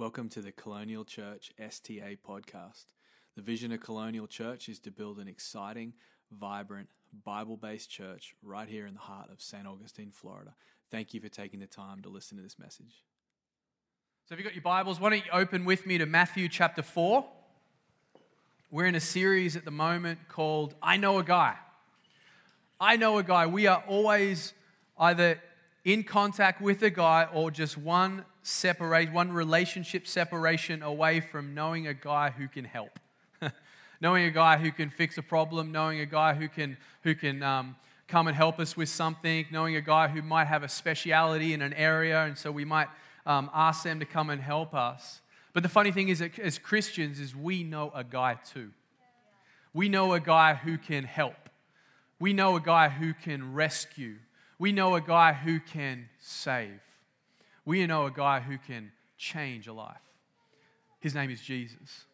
Welcome to the Colonial Church STA podcast. The vision of Colonial Church is to build an exciting, vibrant, Bible based church right here in the heart of St. Augustine, Florida. Thank you for taking the time to listen to this message. So, if you've got your Bibles, why don't you open with me to Matthew chapter 4? We're in a series at the moment called I Know a Guy. I Know a Guy. We are always either in contact with a guy or just one separate, one relationship separation away from knowing a guy who can help. knowing a guy who can fix a problem, knowing a guy who can, who can um, come and help us with something, knowing a guy who might have a speciality in an area, and so we might um, ask them to come and help us. But the funny thing is, as Christians, is we know a guy too. We know a guy who can help. We know a guy who can rescue. We know a guy who can save. We know a guy who can change a life. His name is Jesus.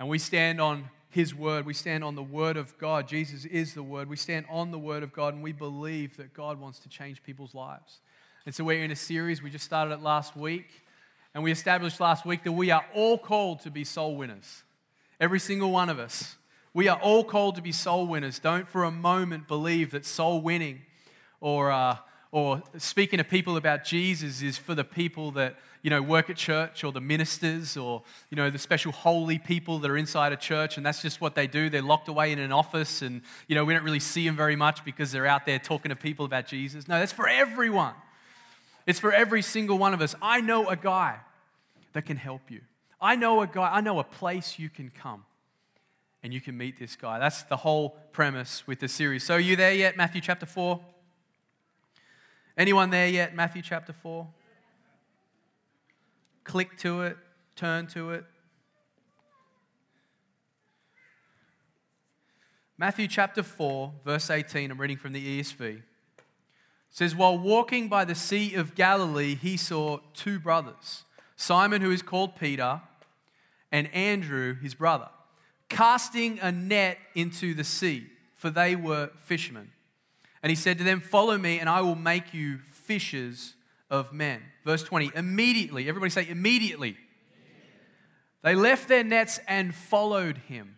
And we stand on his word. We stand on the word of God. Jesus is the word. We stand on the word of God and we believe that God wants to change people's lives. And so we're in a series. We just started it last week. And we established last week that we are all called to be soul winners. Every single one of us. We are all called to be soul winners. Don't for a moment believe that soul winning or, uh, or speaking to people about Jesus is for the people that you know work at church or the ministers or you know the special holy people that are inside a church and that's just what they do. They're locked away in an office and you know we don't really see them very much because they're out there talking to people about jesus. No that's for everyone. It's for every single one of us. I know a guy that can help you. I know a guy i know a place you can come and you can meet this guy. That's the whole premise with the series. So are you there yet matthew chapter 4 Anyone there yet? Matthew chapter 4? Click to it, turn to it. Matthew chapter 4, verse 18, I'm reading from the ESV. It says, While walking by the Sea of Galilee, he saw two brothers, Simon, who is called Peter, and Andrew, his brother, casting a net into the sea, for they were fishermen. And he said to them, Follow me, and I will make you fishers of men. Verse 20, immediately, everybody say, immediately. They left their nets and followed him.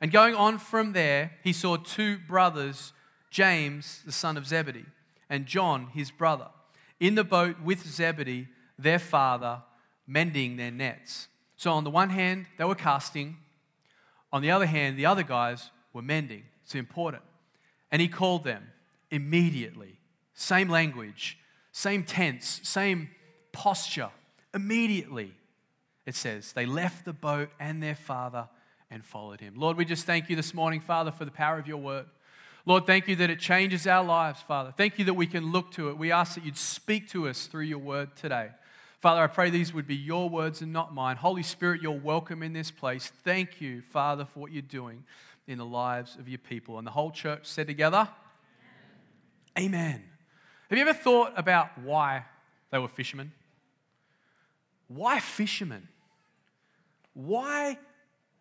And going on from there, he saw two brothers, James, the son of Zebedee, and John, his brother, in the boat with Zebedee, their father, mending their nets. So, on the one hand, they were casting. On the other hand, the other guys were mending. It's important. And he called them immediately. Same language, same tense, same posture. Immediately, it says, they left the boat and their father and followed him. Lord, we just thank you this morning, Father, for the power of your word. Lord, thank you that it changes our lives, Father. Thank you that we can look to it. We ask that you'd speak to us through your word today. Father, I pray these would be your words and not mine. Holy Spirit, you're welcome in this place. Thank you, Father, for what you're doing in the lives of your people. And the whole church said together, Amen. Have you ever thought about why they were fishermen? Why fishermen? Why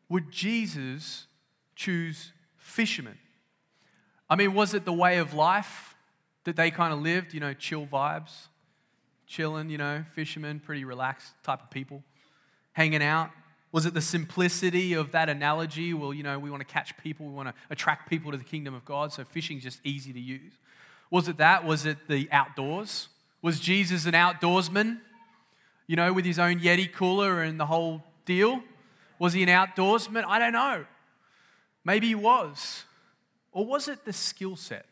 would Jesus choose fishermen? I mean, was it the way of life that they kind of lived? You know, chill vibes, chilling, you know, fishermen, pretty relaxed type of people, hanging out. Was it the simplicity of that analogy? Well, you know, we want to catch people, we want to attract people to the kingdom of God, so fishing's just easy to use. Was it that? Was it the outdoors? Was Jesus an outdoorsman? You know, with his own Yeti cooler and the whole deal? Was he an outdoorsman? I don't know. Maybe he was. Or was it the skill set?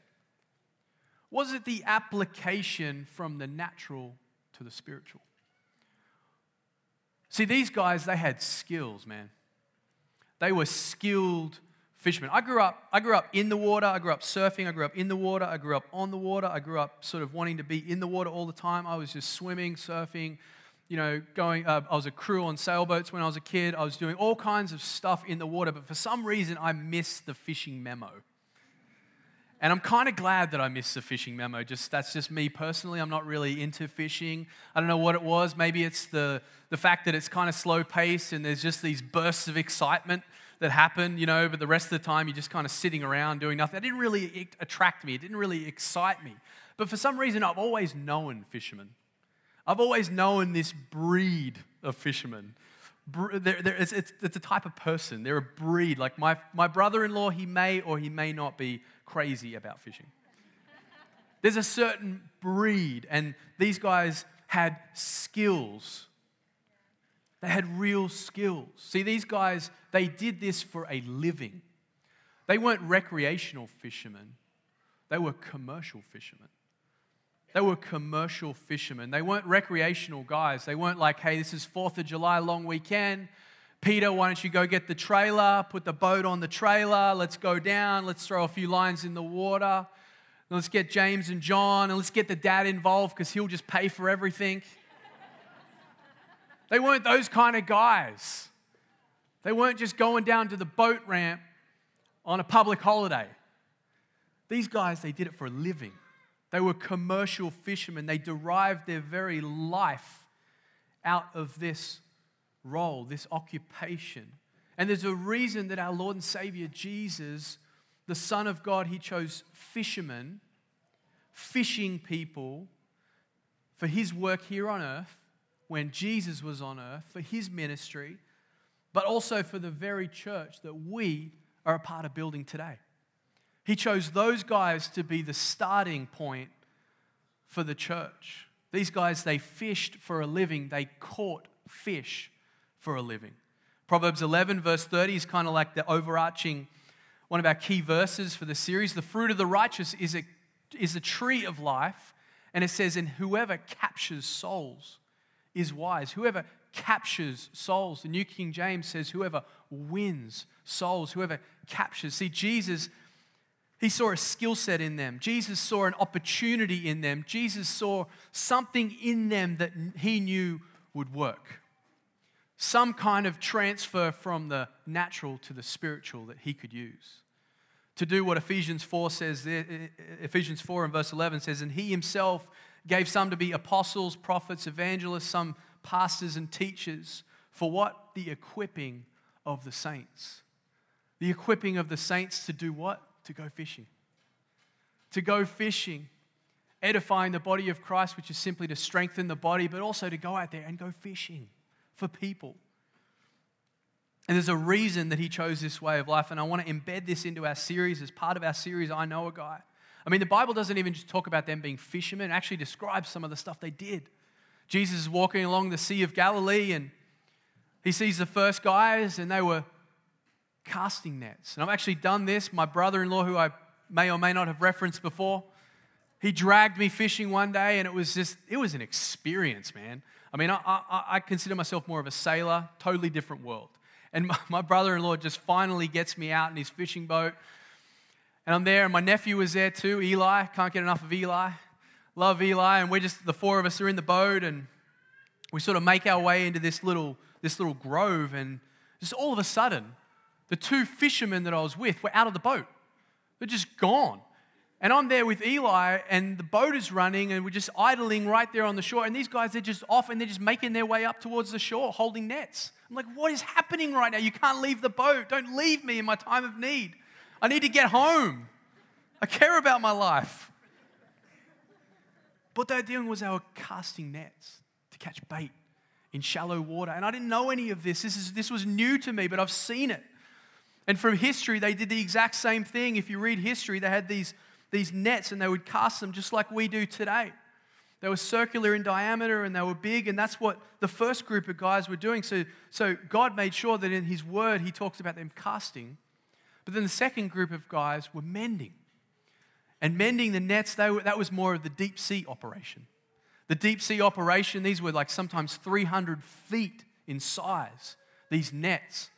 Was it the application from the natural to the spiritual? See, these guys, they had skills, man. They were skilled fisherman. I grew up, I grew up in the water, I grew up surfing, I grew up in the water, I grew up on the water, I grew up sort of wanting to be in the water all the time. I was just swimming, surfing, you know, going, uh, I was a crew on sailboats when I was a kid. I was doing all kinds of stuff in the water, but for some reason I missed the fishing memo. And I'm kind of glad that I missed the fishing memo. Just that's just me personally. I'm not really into fishing. I don't know what it was. Maybe it's the the fact that it's kind of slow paced and there's just these bursts of excitement that happen, you know, but the rest of the time you're just kind of sitting around doing nothing. It didn't really attract me, it didn't really excite me. But for some reason, I've always known fishermen. I've always known this breed of fishermen. They're, they're, it's, it's, it's a type of person. They're a breed. Like my, my brother in law, he may or he may not be crazy about fishing. There's a certain breed, and these guys had skills. They had real skills. See, these guys, they did this for a living. They weren't recreational fishermen, they were commercial fishermen. They were commercial fishermen. They weren't recreational guys. They weren't like, hey, this is 4th of July, long weekend. Peter, why don't you go get the trailer, put the boat on the trailer, let's go down, let's throw a few lines in the water. Let's get James and John, and let's get the dad involved because he'll just pay for everything. They weren't those kind of guys. They weren't just going down to the boat ramp on a public holiday. These guys, they did it for a living. They were commercial fishermen. They derived their very life out of this role, this occupation. And there's a reason that our Lord and Savior Jesus, the Son of God, he chose fishermen, fishing people for his work here on earth when Jesus was on earth, for his ministry, but also for the very church that we are a part of building today. He chose those guys to be the starting point for the church. These guys, they fished for a living, they caught fish for a living. Proverbs 11, verse 30 is kind of like the overarching, one of our key verses for the series. The fruit of the righteous is a, is a tree of life. And it says, and whoever captures souls is wise. Whoever captures souls. The New King James says, whoever wins souls, whoever captures. See, Jesus he saw a skill set in them. Jesus saw an opportunity in them. Jesus saw something in them that he knew would work. Some kind of transfer from the natural to the spiritual that he could use. To do what Ephesians 4 says, Ephesians 4 and verse 11 says, And he himself gave some to be apostles, prophets, evangelists, some pastors and teachers. For what? The equipping of the saints. The equipping of the saints to do what? to go fishing. To go fishing, edifying the body of Christ, which is simply to strengthen the body, but also to go out there and go fishing for people. And there's a reason that he chose this way of life, and I want to embed this into our series as part of our series, I Know a Guy. I mean, the Bible doesn't even just talk about them being fishermen, it actually describes some of the stuff they did. Jesus is walking along the Sea of Galilee, and he sees the first guys, and they were casting nets. And I've actually done this. My brother in law, who I may or may not have referenced before, he dragged me fishing one day, and it was just, it was an experience, man. I mean, I, I, I consider myself more of a sailor, totally different world. And my, my brother in law just finally gets me out in his fishing boat. And I'm there, and my nephew was there too, Eli. Can't get enough of Eli. Love Eli. And we're just, the four of us are in the boat, and we sort of make our way into this little, this little grove. And just all of a sudden, the two fishermen that I was with were out of the boat. They're just gone. And I'm there with Eli, and the boat is running, and we're just idling right there on the shore. And these guys, they're just off and they're just making their way up towards the shore, holding nets. I'm like, what is happening right now? You can't leave the boat. Don't leave me in my time of need. I need to get home. I care about my life. What they're doing was they were casting nets to catch bait in shallow water. And I didn't know any of this. This, is, this was new to me, but I've seen it. And from history, they did the exact same thing. If you read history, they had these, these nets and they would cast them just like we do today. They were circular in diameter and they were big, and that's what the first group of guys were doing. So, so God made sure that in His Word, He talks about them casting. But then the second group of guys were mending. And mending the nets, they were, that was more of the deep sea operation. The deep sea operation, these were like sometimes 300 feet in size, these nets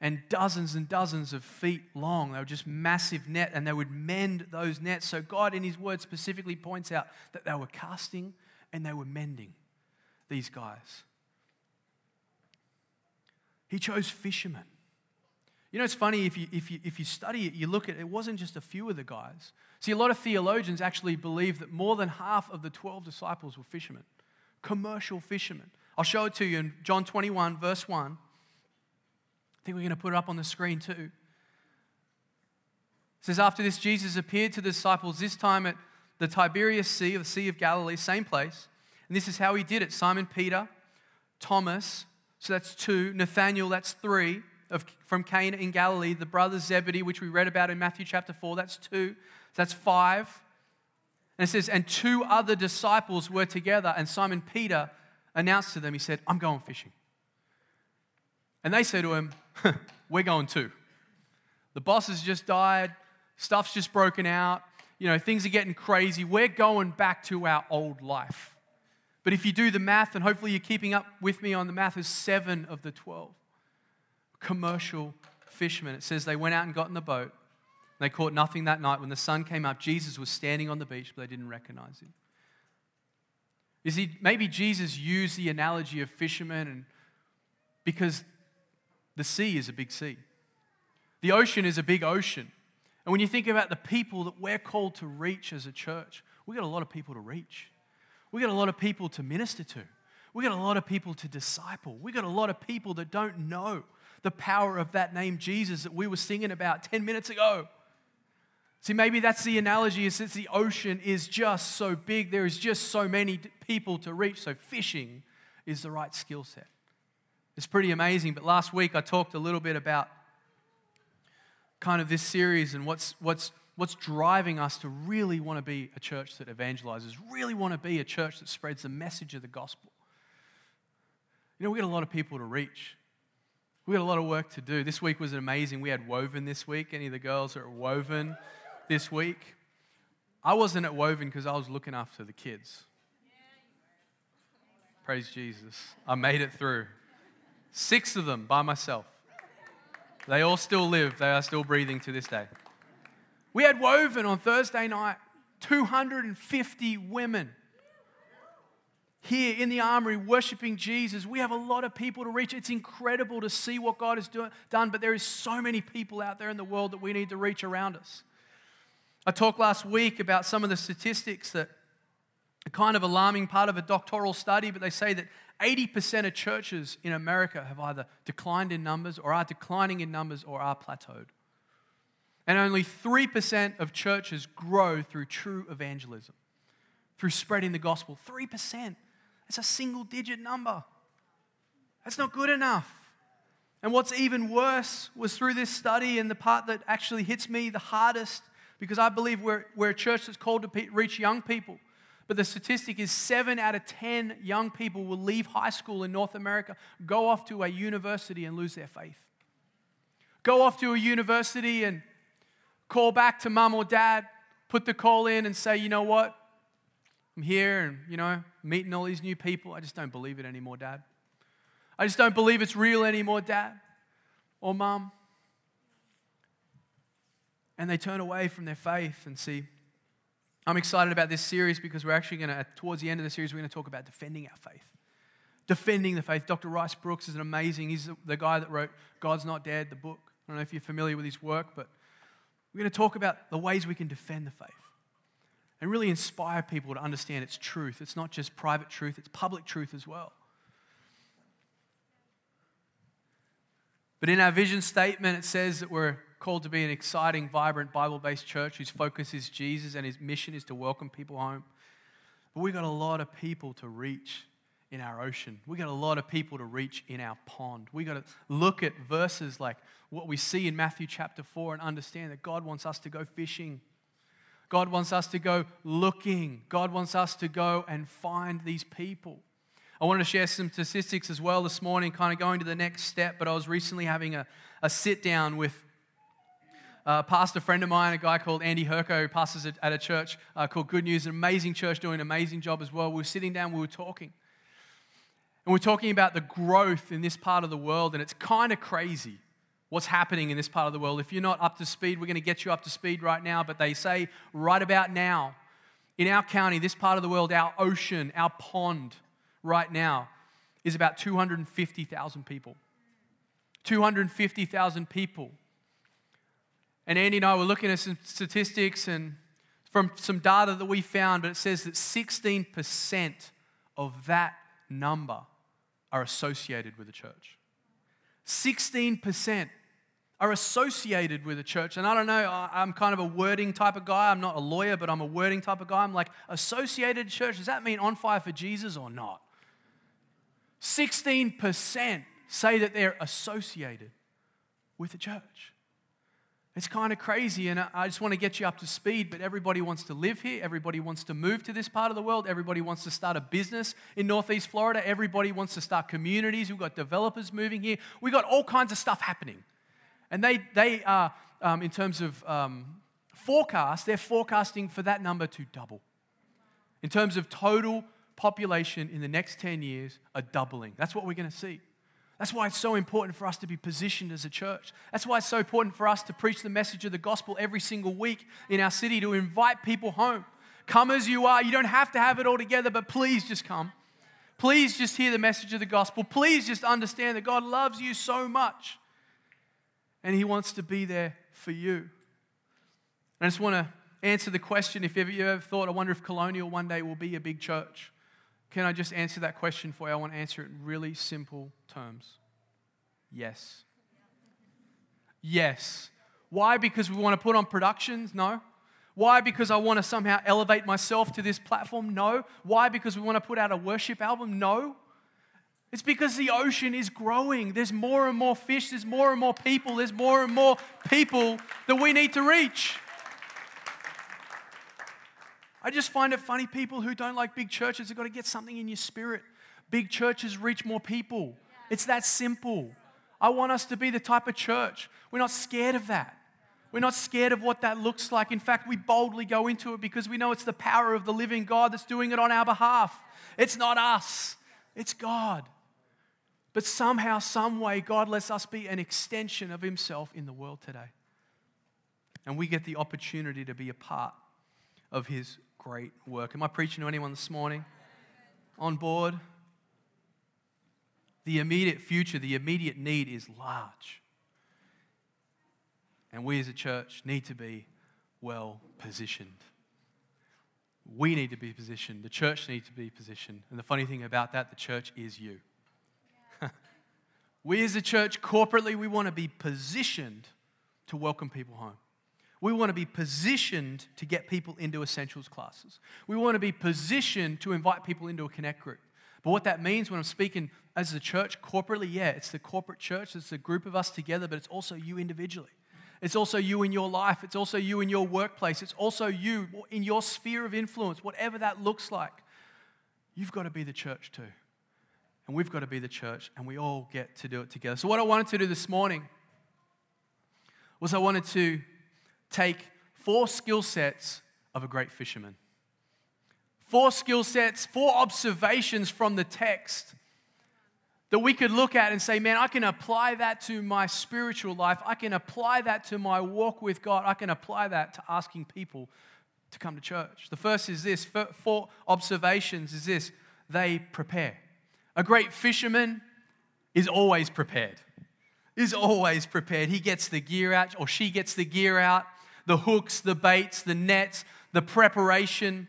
and dozens and dozens of feet long. They were just massive net, and they would mend those nets. So God, in His Word, specifically points out that they were casting and they were mending these guys. He chose fishermen. You know, it's funny if you, if, you, if you study it, you look at it, it wasn't just a few of the guys. See, a lot of theologians actually believe that more than half of the 12 disciples were fishermen, commercial fishermen. I'll show it to you in John 21, verse 1 I think we're going to put it up on the screen too. It says, After this, Jesus appeared to the disciples, this time at the Tiberias Sea, or the Sea of Galilee, same place. And this is how he did it Simon Peter, Thomas, so that's two, Nathaniel, that's three, of, from Cana in Galilee, the brothers Zebedee, which we read about in Matthew chapter 4, that's two, that's five. And it says, and two other disciples were together, and Simon Peter announced to them, he said, I'm going fishing. And they said to him, We're going too. The boss has just died, stuff's just broken out, you know, things are getting crazy. We're going back to our old life. But if you do the math, and hopefully you're keeping up with me on the math, is seven of the 12 commercial fishermen. It says they went out and got in the boat. They caught nothing that night. When the sun came up, Jesus was standing on the beach, but they didn't recognize him. You see, maybe Jesus used the analogy of fishermen and because the sea is a big sea. The ocean is a big ocean. And when you think about the people that we're called to reach as a church, we've got a lot of people to reach. We've got a lot of people to minister to. We've got a lot of people to disciple. We've got a lot of people that don't know the power of that name Jesus that we were singing about 10 minutes ago. See, maybe that's the analogy is since the ocean is just so big, there is just so many people to reach. So fishing is the right skill set. It's pretty amazing. But last week I talked a little bit about kind of this series and what's, what's what's driving us to really want to be a church that evangelizes, really want to be a church that spreads the message of the gospel. You know, we get a lot of people to reach. We got a lot of work to do. This week was amazing. We had Woven this week. Any of the girls are at Woven this week? I wasn't at Woven because I was looking after the kids. Praise Jesus. I made it through. Six of them by myself. They all still live, they are still breathing to this day. We had woven on Thursday night 250 women here in the armory worshiping Jesus. We have a lot of people to reach. It's incredible to see what God has do- done, but there is so many people out there in the world that we need to reach around us. I talked last week about some of the statistics that are kind of alarming part of a doctoral study, but they say that 80% of churches in America have either declined in numbers or are declining in numbers or are plateaued. And only 3% of churches grow through true evangelism, through spreading the gospel. 3%. That's a single digit number. That's not good enough. And what's even worse was through this study, and the part that actually hits me the hardest, because I believe we're, we're a church that's called to reach young people. But the statistic is seven out of 10 young people will leave high school in North America, go off to a university, and lose their faith. Go off to a university and call back to mom or dad, put the call in and say, you know what? I'm here and, you know, meeting all these new people. I just don't believe it anymore, dad. I just don't believe it's real anymore, dad or mom. And they turn away from their faith and see. I'm excited about this series because we're actually going to, towards the end of the series, we're going to talk about defending our faith. Defending the faith. Dr. Rice Broocks is an amazing, he's the guy that wrote God's Not Dead, the book. I don't know if you're familiar with his work, but we're going to talk about the ways we can defend the faith and really inspire people to understand its truth. It's not just private truth, it's public truth as well. But in our vision statement, it says that we're called to be an exciting, vibrant, Bible based church whose focus is Jesus and his mission is to welcome people home. But we've got a lot of people to reach in our ocean. We've got a lot of people to reach in our pond. We've got to look at verses like what we see in Matthew chapter 4 and understand that God wants us to go fishing. God wants us to go looking. God wants us to go and find these people. I wanted to share some statistics as well this morning, kind of going to the next step. But I was recently having a, a sit down with a pastor friend of mine, a guy called Andy Herko, who pastors at a church uh, called Good News, an amazing church doing an amazing job as well. We were sitting down, we were talking. And we're talking about the growth in this part of the world, and it's kind of crazy what's happening in this part of the world. If you're not up to speed, we're going to get you up to speed right now, but they say right about now, in our county, this part of the world, our ocean, our pond right now is about 250,000 people. 250,000 people. And Andy and I were looking at some statistics and from some data that we found, but it says that 16% of that number are associated with the church. 16% are associated with a church. And I don't know, I'm kind of a wording type of guy. I'm not a lawyer, but I'm a wording type of guy. I'm like, associated church, does that mean on fire for Jesus or not? 16% say that they're associated with a church. It's kind of crazy, and I just want to get you up to speed. But everybody wants to live here. Everybody wants to move to this part of the world. Everybody wants to start a business in Northeast Florida. Everybody wants to start communities. We've got developers moving here. We've got all kinds of stuff happening. And they, they are, um, in terms of um, forecast, they're forecasting for that number to double. In terms of total population in the next 10 years, a doubling. That's what we're going to see. That's why it's so important for us to be positioned as a church. That's why it's so important for us to preach the message of the gospel every single week in our city, to invite people home. Come as you are. You don't have to have it all together, but please just come. Please just hear the message of the gospel. Please just understand that God loves you so much and He wants to be there for you. I just want to answer the question if ever, you ever thought, I wonder if Colonial one day will be a big church. Can I just answer that question for you? I want to answer it in really simple terms. Yes. Yes. Why? Because we want to put on productions? No. Why? Because I want to somehow elevate myself to this platform? No. Why? Because we want to put out a worship album? No. It's because the ocean is growing. There's more and more fish, there's more and more people, there's more and more people that we need to reach. I just find it funny people who don't like big churches have got to get something in your spirit. Big churches reach more people. It's that simple. I want us to be the type of church. We're not scared of that. We're not scared of what that looks like. In fact, we boldly go into it because we know it's the power of the living God that's doing it on our behalf. It's not us, it's God. But somehow, some way, God lets us be an extension of Himself in the world today. And we get the opportunity to be a part of His great work. Am I preaching to anyone this morning? On board? The immediate future, the immediate need is large. And we as a church need to be well positioned. We need to be positioned. The church needs to be positioned. And the funny thing about that, the church is you. We as a church, corporately, we want to be positioned to welcome people home. We want to be positioned to get people into essentials classes. We want to be positioned to invite people into a connect group. But what that means when I'm speaking as a church corporately, yeah, it's the corporate church, it's a group of us together, but it's also you individually. It's also you in your life, it's also you in your workplace, it's also you in your sphere of influence, whatever that looks like. You've got to be the church too and we've got to be the church, and we all get to do it together. So, what I wanted to do this morning was I wanted to take four skill sets of a great fisherman. Four skill sets, four observations from the text that we could look at and say, man, I can apply that to my spiritual life. I can apply that to my walk with God. I can apply that to asking people to come to church. The first is this four observations is this they prepare. A great fisherman is always prepared. Is always prepared. He gets the gear out, or she gets the gear out, the hooks, the baits, the nets, the preparation.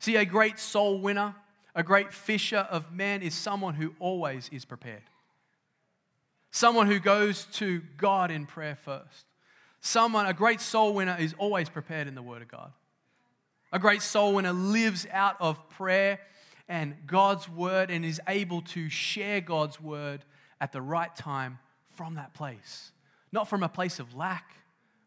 See, a great soul winner, a great fisher of men is someone who always is prepared. Someone who goes to God in prayer first. Someone, a great soul winner, is always prepared in the Word of God. A great soul winner lives out of prayer and God's word and is able to share God's word at the right time from that place. Not from a place of lack,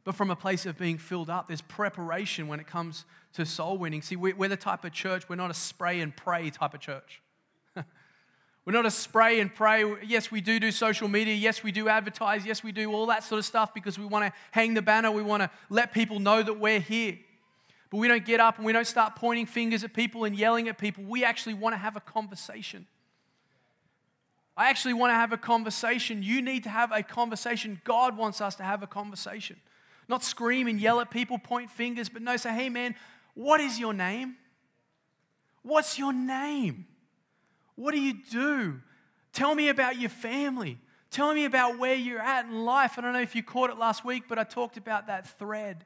but from a place of being filled up. There's preparation when it comes to soul winning. See, we're the type of church, we're not a spray and pray type of church. we're not a spray and pray. Yes, we do do social media. Yes, we do advertise. Yes, we do all that sort of stuff because we want to hang the banner. We want to let people know that we're here. But we don't get up and we don't start pointing fingers at people and yelling at people. We actually want to have a conversation. I actually want to have a conversation. You need to have a conversation. God wants us to have a conversation. Not scream and yell at people, point fingers, but no, say, hey man, what is your name? What's your name? What do you do? Tell me about your family. Tell me about where you're at in life. I don't know if you caught it last week, but I talked about that thread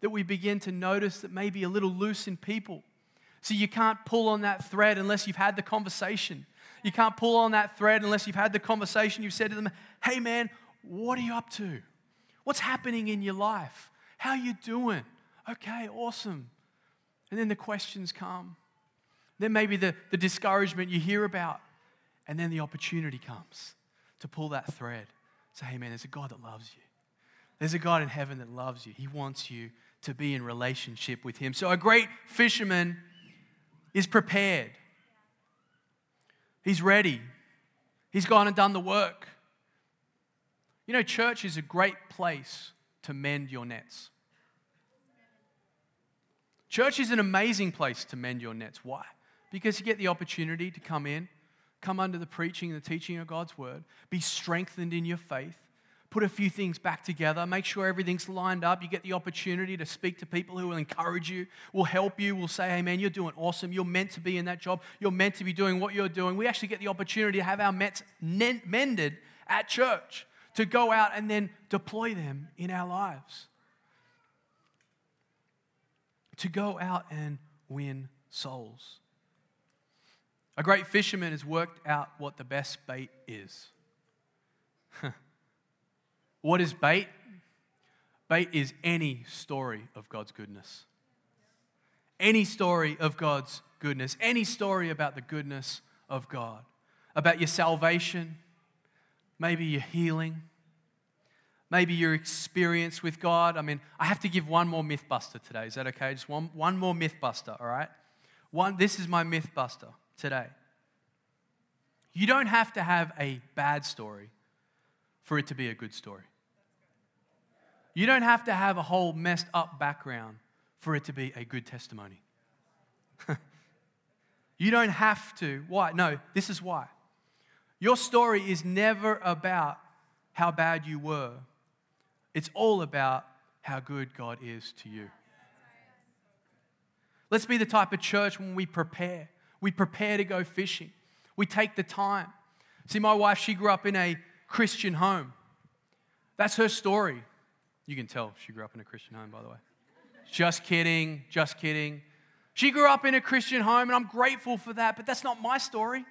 that we begin to notice that may be a little loose in people. So you can't pull on that thread unless you've had the conversation. You can't pull on that thread unless you've had the conversation. You've said to them, hey man, what are you up to? What's happening in your life? How are you doing? Okay, awesome. And then the questions come. Then maybe the, the discouragement you hear about. And then the opportunity comes to pull that thread. Say, hey man, there's a God that loves you. There's a God in heaven that loves you. He wants you to be in relationship with Him. So a great fisherman is prepared. He's ready. He's gone and done the work. You know, church is a great place to mend your nets. Church is an amazing place to mend your nets. Why? Because you get the opportunity to come in, come under the preaching and the teaching of God's word, be strengthened in your faith, put a few things back together, make sure everything's lined up. You get the opportunity to speak to people who will encourage you, will help you, will say, hey man, you're doing awesome. You're meant to be in that job. You're meant to be doing what you're doing. We actually get the opportunity to have our nets mended at church, to go out and then deploy them in our lives. To go out and win souls. A great fisherman has worked out what the best bait is. What is bait? Bait is any story of God's goodness. Any story of God's goodness. Any story about the goodness of God. About your salvation, maybe your healing, maybe your experience with God. I mean, I have to give one more myth buster today. Is that okay? Just one, one more myth buster, all right? One, this is my myth buster today. You don't have to have a bad story for it to be a good story. You don't have to have a whole messed up background for it to be a good testimony. you don't have to. Why? No, this is why. Your story is never about how bad you were, it's all about how good God is to you. Let's be the type of church when we prepare. We prepare to go fishing. We take the time. See, my wife, she grew up in a Christian home. That's her story. You can tell she grew up in a Christian home, by the way. Just kidding, just kidding. She grew up in a Christian home, and I'm grateful for that, but that's not my story.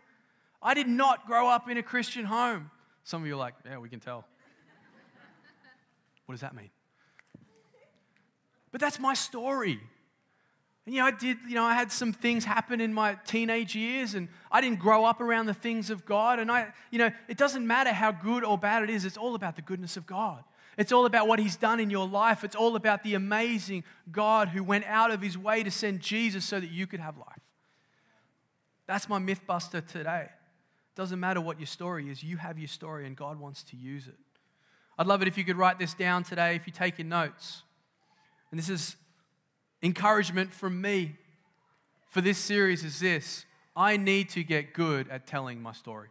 I did not grow up in a Christian home. Some of you are like, yeah, we can tell. what does that mean? But that's my story. And, you know, I did, you know, I had some things happen in my teenage years and I didn't grow up around the things of God. And I, you know, it doesn't matter how good or bad it is, it's all about the goodness of God. It's all about what He's done in your life. It's all about the amazing God who went out of His way to send Jesus so that you could have life. That's my mythbuster today. Doesn't matter what your story is, you have your story and God wants to use it. I'd love it if you could write this down today if you take your notes. And this is encouragement from me for this series is this I need to get good at telling my story.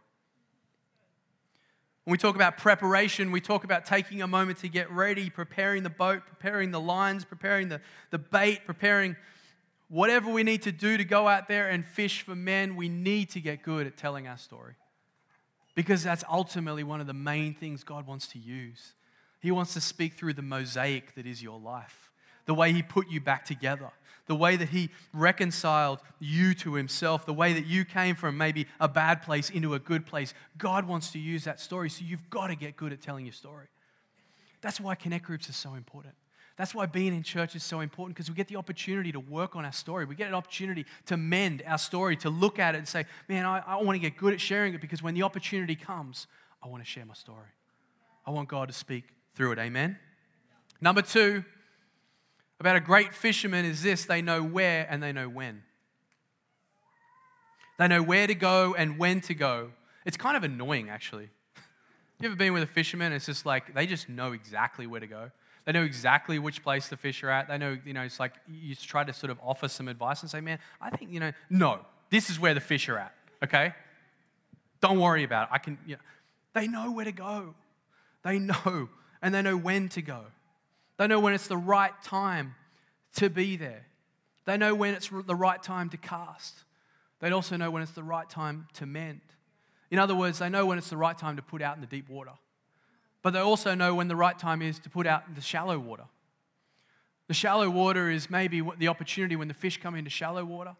When we talk about preparation, we talk about taking a moment to get ready, preparing the boat, preparing the lines, preparing the, the bait, preparing whatever we need to do to go out there and fish for men. We need to get good at telling our story because that's ultimately one of the main things God wants to use. He wants to speak through the mosaic that is your life, the way He put you back together the way that He reconciled you to Himself, the way that you came from maybe a bad place into a good place. God wants to use that story, so you've got to get good at telling your story. That's why Connect Groups are so important. That's why being in church is so important because we get the opportunity to work on our story. We get an opportunity to mend our story, to look at it and say, man, I, I want to get good at sharing it because when the opportunity comes, I want to share my story. I want God to speak through it. Amen. Number two, about a great fisherman is this they know where and they know when. They know where to go and when to go. It's kind of annoying, actually. You ever been with a fisherman? It's just like they just know exactly where to go. They know exactly which place the fish are at. They know, you know, it's like you try to sort of offer some advice and say, man, I think, you know, no, this is where the fish are at, okay? Don't worry about it. I can, you know. They know where to go. They know, and they know when to go. They know when it's the right time to be there. They know when it's the right time to cast. They also know when it's the right time to mend. In other words, they know when it's the right time to put out in the deep water. But they also know when the right time is to put out in the shallow water. The shallow water is maybe the opportunity when the fish come into shallow water.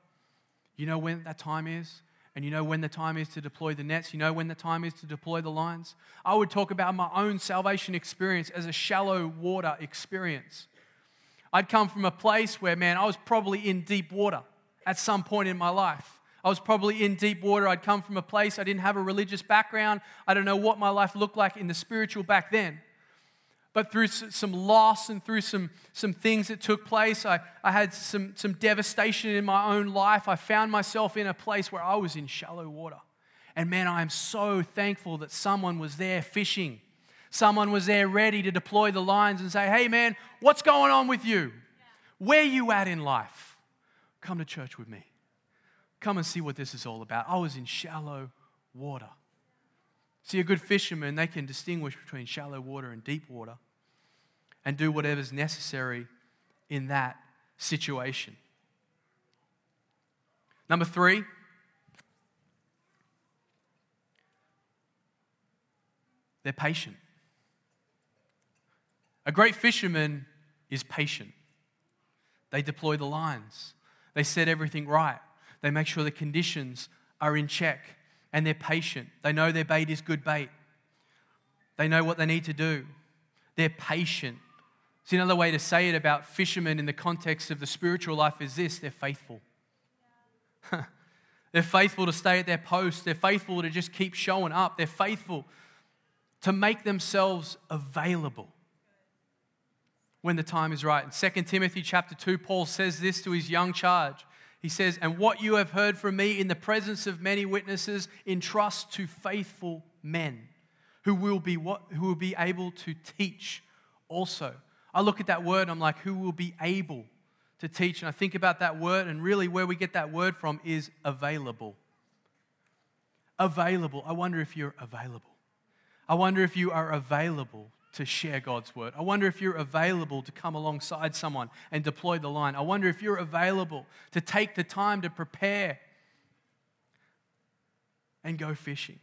You know when that time is? And you know when the time is to deploy the nets, you know when the time is to deploy the lines. I would talk about my own salvation experience as a shallow water experience. I'd come from a place where, man, I was probably in deep water at some point in my life. I was probably in deep water. I'd come from a place I didn't have a religious background. I don't know what my life looked like in the spiritual back then. But through some loss and through some, some things that took place, I, I had some, some devastation in my own life. I found myself in a place where I was in shallow water. And man, I am so thankful that someone was there fishing. Someone was there ready to deploy the lines and say, hey man, what's going on with you? Where you at in life? Come to church with me. Come and see what this is all about. I was in shallow water. See, a good fisherman, they can distinguish between shallow water and deep water and do whatever's necessary in that situation. Number three, they're patient. A great fisherman is patient. They deploy the lines, they set everything right. They make sure the conditions are in check and they're patient. They know their bait is good bait. They know what they need to do. They're patient. See, another way to say it about fishermen in the context of the spiritual life is this they're faithful. they're faithful to stay at their post. They're faithful to just keep showing up. They're faithful to make themselves available when the time is right. In 2 Timothy chapter 2, Paul says this to his young charge. He says, And what you have heard from me in the presence of many witnesses, entrust to faithful men who will be, what, who will be able to teach also. I look at that word, I'm like, who will be able to teach? And I think about that word, and really where we get that word from is available. Available. I wonder if you're available. I wonder if you are available to share God's word. I wonder if you're available to come alongside someone and deploy the line. I wonder if you're available to take the time to prepare and go fishing.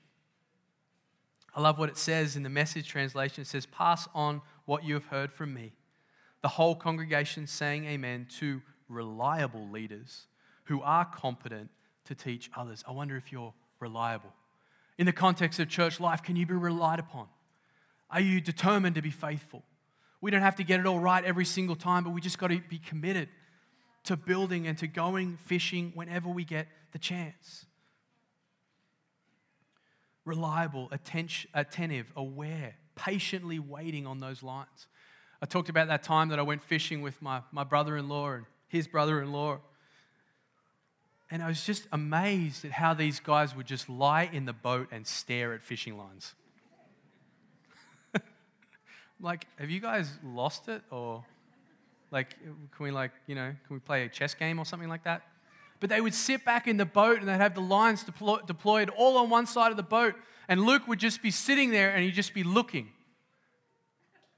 I love what it says in the message translation. It says, Pass on what you have heard from me. The whole congregation saying amen to reliable leaders who are competent to teach others. I wonder if you're reliable. In the context of church life, can you be relied upon? Are you determined to be faithful? We don't have to get it all right every single time, but we just got to be committed to building and to going fishing whenever we get the chance. Reliable, attentive, aware, patiently waiting on those lines. I talked about that time that I went fishing with my, my brother in law and his brother in law. And I was just amazed at how these guys would just lie in the boat and stare at fishing lines like, have you guys lost it? Or, like, can we, like, you know, can we play a chess game or something like that? But they would sit back in the boat and they'd have the lines deploy- deployed all on one side of the boat. And Luke would just be sitting there and he'd just be looking.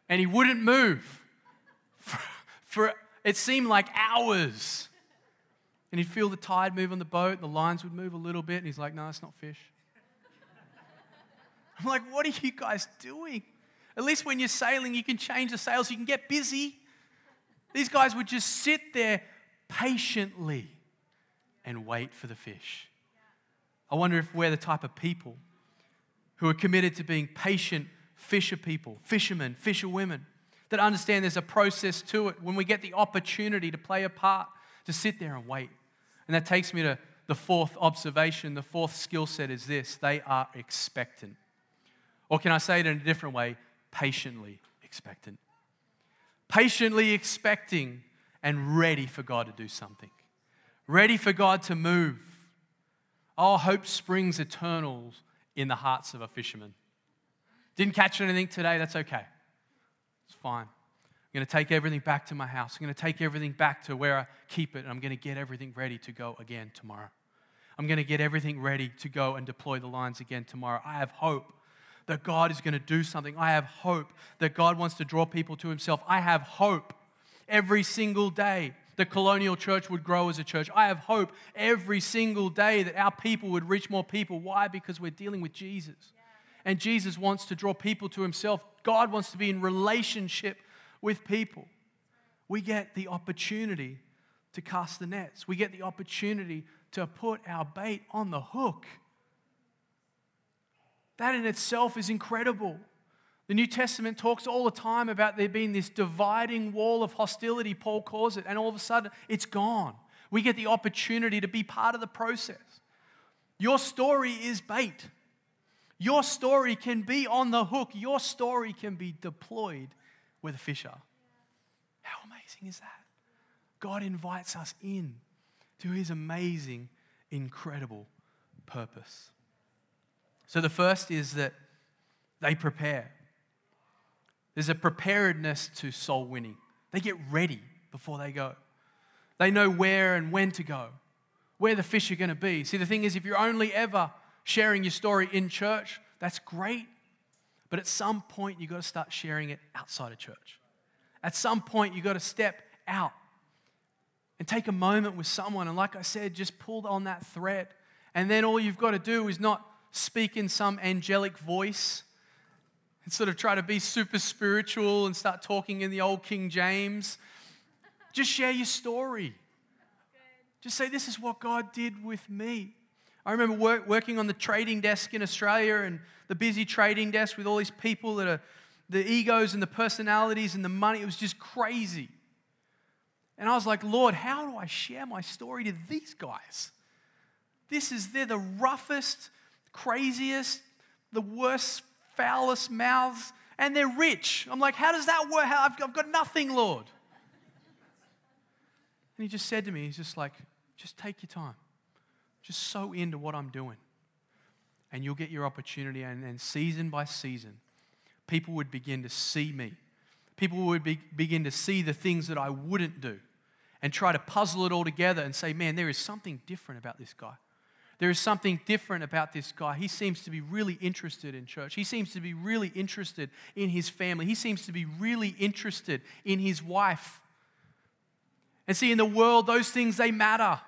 And he wouldn't move for, for it seemed like hours. And he'd feel the tide move on the boat, the lines would move a little bit, and he's like, No, it's not fish. I'm like, What are you guys doing? At least when you're sailing, you can change the sails, you can get busy. These guys would just sit there patiently and wait for the fish. I wonder if we're the type of people who are committed to being patient fisher people, fishermen, fisherwomen, that understand there's a process to it when we get the opportunity to play a part, to sit there and wait. And that takes me to the fourth observation. The fourth skill set is this they are expectant. Or can I say it in a different way? Patiently expectant. Patiently expecting and ready for God to do something, ready for God to move. Oh, hope springs eternal in the hearts of a fisherman. Didn't catch anything today, that's okay. It's fine. I'm going to take everything back to my house. I'm going to take everything back to where I keep it, and I'm going to get everything ready to go again tomorrow. I'm going to get everything ready to go and deploy the lines again tomorrow. I have hope that God is going to do something. I have hope that God wants to draw people to Himself. I have hope every single day that Colonial Church would grow as a church. I have hope every single day that our people would reach more people. Why? Because we're dealing with Jesus. And Jesus wants to draw people to Himself. God wants to be in relationship with people. We get the opportunity to cast the nets, we get the opportunity to put our bait on the hook. That in itself is incredible. The New Testament talks all the time about there being this dividing wall of hostility, Paul calls it, and all of a sudden it's gone. We get the opportunity to be part of the process. Your story is bait. Your story can be on the hook. Your story can be deployed with a fisher. How amazing is that? God invites us in to his amazing, incredible purpose. So the first is that they prepare. There's a preparedness to soul winning. They get ready before they go. They know where and when to go, where the fish are going to be. See, the thing is, if you're only ever sharing your story in church, that's great. But at some point, you've got to start sharing it outside of church. At some point, you've got to step out and take a moment with someone. And like I said, just pull on that thread. And then all you've got to do is not speak in some angelic voice and sort of try to be super spiritual and start talking in the old King James. Just share your story. Just say, This is what God did with me. I remember work, working on the trading desk in Australia and the busy trading desk with all these people that are the egos and the personalities and the money. It was just crazy. And I was like, Lord, how do I share my story to these guys? This is, they're the roughest, craziest, the worst foulest mouths, and they're rich. I'm like, how does that work? I've, got nothing, Lord. And he just said to me, he's just like, just take your time. Just sow into what I'm doing. And you'll get your opportunity. And season by season, people would begin to see me. People would be, begin to see the things that I wouldn't do and try to puzzle it all together and say, man, there is something different about this guy. There is something different about this guy. He seems to be really interested in church. He seems to be really interested in his family. He seems to be really interested in his wife. And see, in the world, those things, they matter.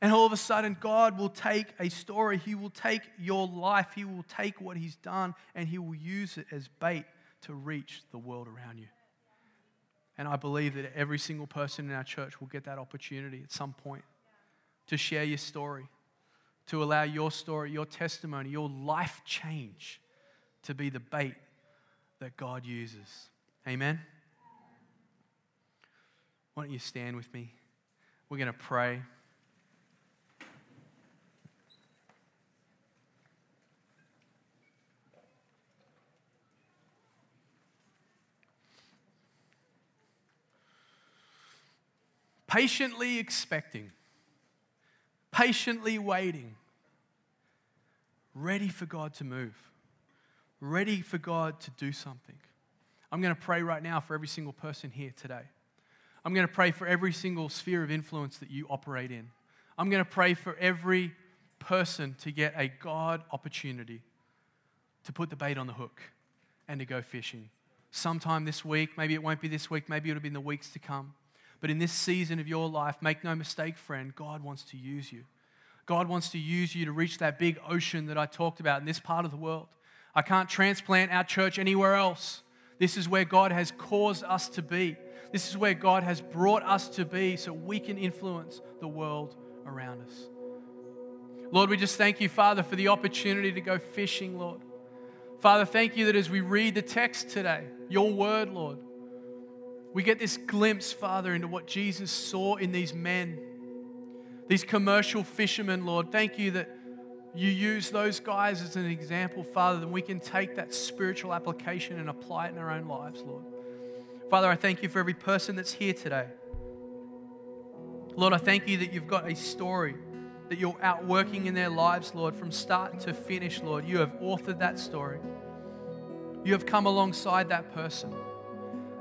And all of a sudden, God will take a story, He will take your life, He will take what He's done, and He will use it as bait to reach the world around you. And I believe that every single person in our church will get that opportunity at some point to share your story to allow your story, your testimony, your life change to be the bait that God uses. Amen? Why don't you stand with me? We're going to pray. Patiently expecting patiently waiting, ready for God to move, ready for God to do something. I'm going to pray right now for every single person here today. I'm going to pray for every single sphere of influence that you operate in. I'm going to pray for every person to get a God opportunity to put the bait on the hook and to go fishing. Sometime this week, maybe it won't be this week, maybe it'll be in the weeks to come. But in this season of your life, make no mistake, friend, God wants to use you. God wants to use you to reach that big ocean that I talked about in this part of the world. I can't transplant our church anywhere else. This is where God has caused us to be. This is where God has brought us to be so we can influence the world around us. Lord, we just thank you, Father, for the opportunity to go fishing, Lord. Father, thank you that as we read the text today, your word, Lord, we get this glimpse, Father, into what Jesus saw in these men, these commercial fishermen, Lord. Thank you that you use those guys as an example, Father, that we can take that spiritual application and apply it in our own lives, Lord. Father, I thank you for every person that's here today. Lord, I thank you that you've got a story that you're outworking in their lives, Lord, from start to finish, Lord. You have authored that story. You have come alongside that person.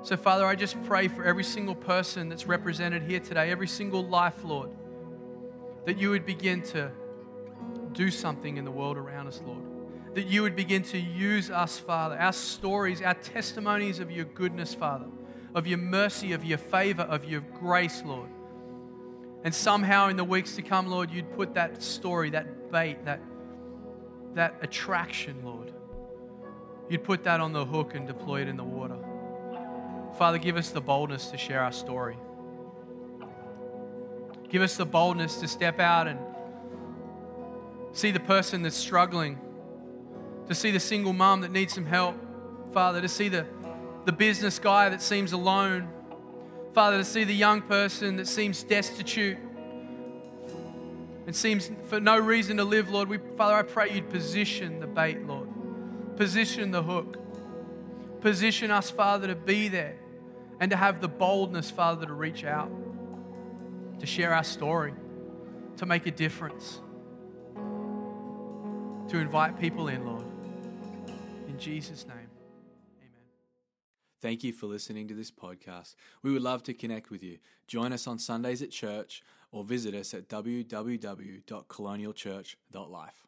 So, Father, I just pray for every single person that's represented here today, every single life, Lord, that you would begin to do something in the world around us, Lord. That you would begin to use us, Father, our stories, our testimonies of your goodness, Father, of your mercy, of your favor, of your grace, Lord. And somehow in the weeks to come, Lord, you'd put that story, that bait, that, that attraction, Lord. You'd put that on the hook and deploy it in the water. Father, give us the boldness to share our story. Give us the boldness to step out and see the person that's struggling, to see the single mom that needs some help, Father, to see the, the business guy that seems alone, Father, to see the young person that seems destitute and seems for no reason to live, Lord. We, Father, I pray you'd position the bait, Lord. Position the hook. Position us, Father, to be there and to have the boldness, Father, to reach out, to share our story, to make a difference, to invite people in, Lord. In Jesus' name. Amen. Thank you for listening to this podcast. We would love to connect with you. Join us on Sundays at church or visit us at www.colonialchurch.life.